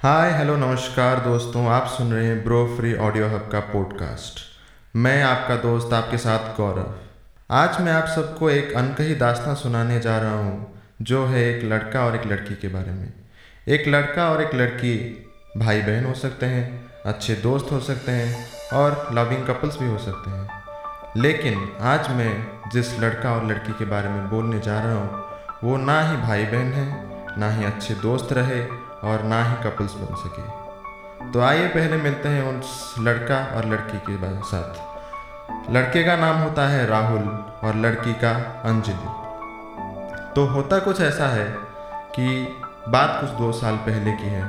Hi hello नमस्कार दोस्तों, आप सुन रहे हैं ब्रो फ्री ऑडियो हब का पॉडकास्ट मैं आपका दोस्त आपके साथ गौरव। आज मैं आप सबको एक अनकही दास्तां सुनाने जा रहा हूँ, जो है एक लड़का और एक लड़की के बारे में। एक लड़का और एक लड़की भाई बहन हो सकते हैं, अच्छे दोस्त हो सकते हैं और लविंग कपल्स भी हो सकते हैं। लेकिन आज मैं जिस लड़का और लड़की के बारे में बोलने जा रहा हूँ, वो ना ही भाई बहन है, ना ही अच्छे दोस्त रहे और ना ही कपल्स बन सके। तो आइए पहले मिलते हैं उस लड़का और लड़की के साथ। लड़के का नाम होता है राहुल और लड़की का अंजलि। तो होता कुछ ऐसा है कि बात कुछ दो साल पहले की है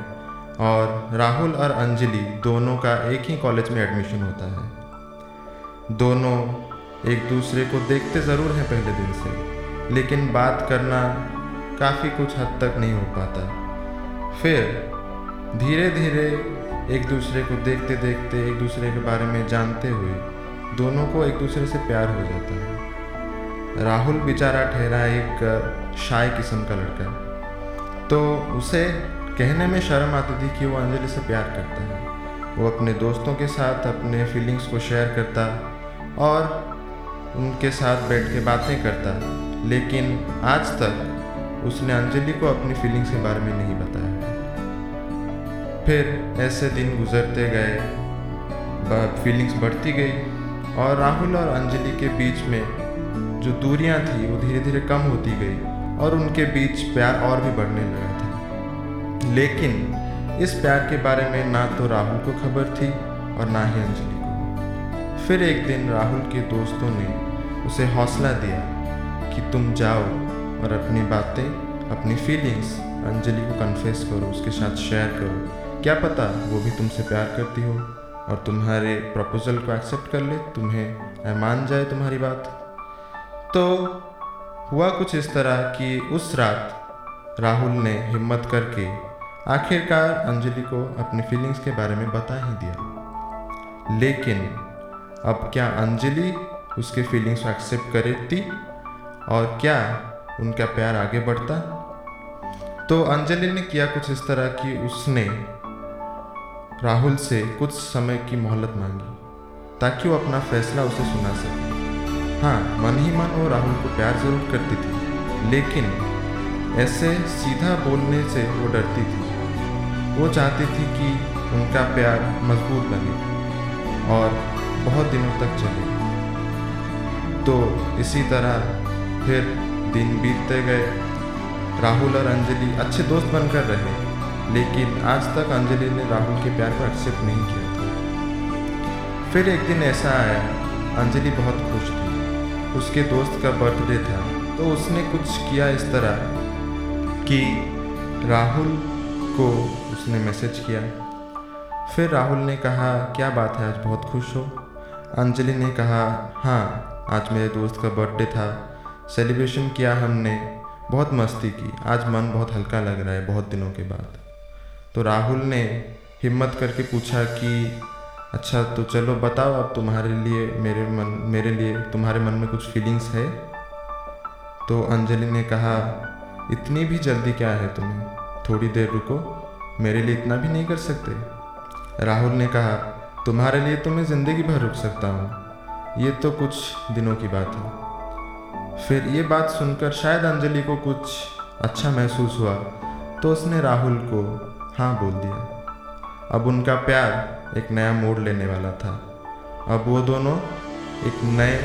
और राहुल और अंजलि दोनों का एक ही कॉलेज में एडमिशन होता है। दोनों एक दूसरे को देखते ज़रूर हैं पहले दिन से, लेकिन बात करना काफ़ी कुछ हद तक नहीं हो पाता। फिर धीरे धीरे एक दूसरे को देखते देखते, एक दूसरे के बारे में जानते हुए दोनों को एक दूसरे से प्यार हो जाता है। राहुल बेचारा ठहरा एक शाय किस्म का लड़का। तो उसे कहने में शर्म आती थी कि वो अंजलि से प्यार करता है। वो अपने दोस्तों के साथ अपने फीलिंग्स को शेयर करता और उनके साथ बैठ के बातें करता। लेकिन आज तक उसने अंजलि को अपनी फीलिंग्स के बारे में नहीं बताया। फिर ऐसे दिन गुजरते गए। फीलिंग्स बढ़ती गई और राहुल और अंजलि के बीच में जो दूरियाँ थी, वो धीरे धीरे कम होती गई और उनके बीच प्यार और भी बढ़ने लगा था। लेकिन इस प्यार के बारे में ना तो राहुल को खबर थी और ना ही अंजलि को। फिर एक दिन राहुल के दोस्तों ने उसे हौसला दिया कि तुम जाओ और अपनी बातें, अपनी फीलिंग्स अंजलि को कन्फेस करो, उसके साथ शेयर करो। क्या पता वो भी तुमसे प्यार करती हो और तुम्हारे प्रपोजल को एक्सेप्ट कर ले, तुम्हें मान जाए तुम्हारी बात। तो हुआ कुछ इस तरह कि उस रात राहुल ने हिम्मत करके आखिरकार अंजलि को अपनी फीलिंग्स के बारे में बता ही दिया। लेकिन अब क्या अंजलि उसके फीलिंग्स को एक्सेप्ट करेती और क्या उनका प्यार आगे बढ़ता? तो अंजलि ने किया कुछ इस तरह कि उसने राहुल से कुछ समय की मोहलत मांगी, ताकि वो अपना फैसला उसे सुना सके। हाँ मन ही मन वो राहुल को प्यार ज़रूर करती थी, लेकिन ऐसे सीधा बोलने से वो डरती थी। वो चाहती थी कि उनका प्यार मज़बूत बने और बहुत दिनों तक चले। तो इसी तरह फिर दिन बीतते गए। राहुल और अंजलि अच्छे दोस्त बनकर रहे। लेकिन आज तक अंजलि ने राहुल के प्यार को एक्सेप्ट नहीं किया था। फिर एक दिन ऐसा आया, अंजलि बहुत खुश थी। उसके दोस्त का बर्थडे था तो उसने कुछ किया इस तरह कि राहुल को उसने मैसेज किया। फिर राहुल ने कहा, क्या बात है, आज बहुत खुश हो? अंजलि ने कहा हाँ आज मेरे दोस्त का बर्थडे था। सेलिब्रेशन किया हमने, बहुत मस्ती की। आज मन बहुत हल्का लग रहा है, बहुत दिनों के बाद। तो राहुल ने हिम्मत करके पूछा कि अच्छा तो चलो बताओ अब तुम्हारे लिए, मेरे मन, मेरे लिए, तुम्हारे मन में कुछ फीलिंग्स है? तो अंजलि ने कहा, इतनी भी जल्दी क्या है तुम्हें? थोड़ी देर रुको, मेरे लिए इतना भी नहीं कर सकते? राहुल ने कहा, तुम्हारे लिए तो मैं ज़िंदगी भर रुक सकता हूँ। ये तो कुछ दिनों की बात है। फिर ये बात सुनकर शायद अंजलि को कुछ अच्छा महसूस हुआ तो उसने राहुल को हाँ बोल दिया। अब उनका प्यार एक नया मोड़ लेने वाला था। अब वो दोनों एक नए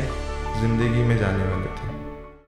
ज़िंदगी में जाने वाले थे।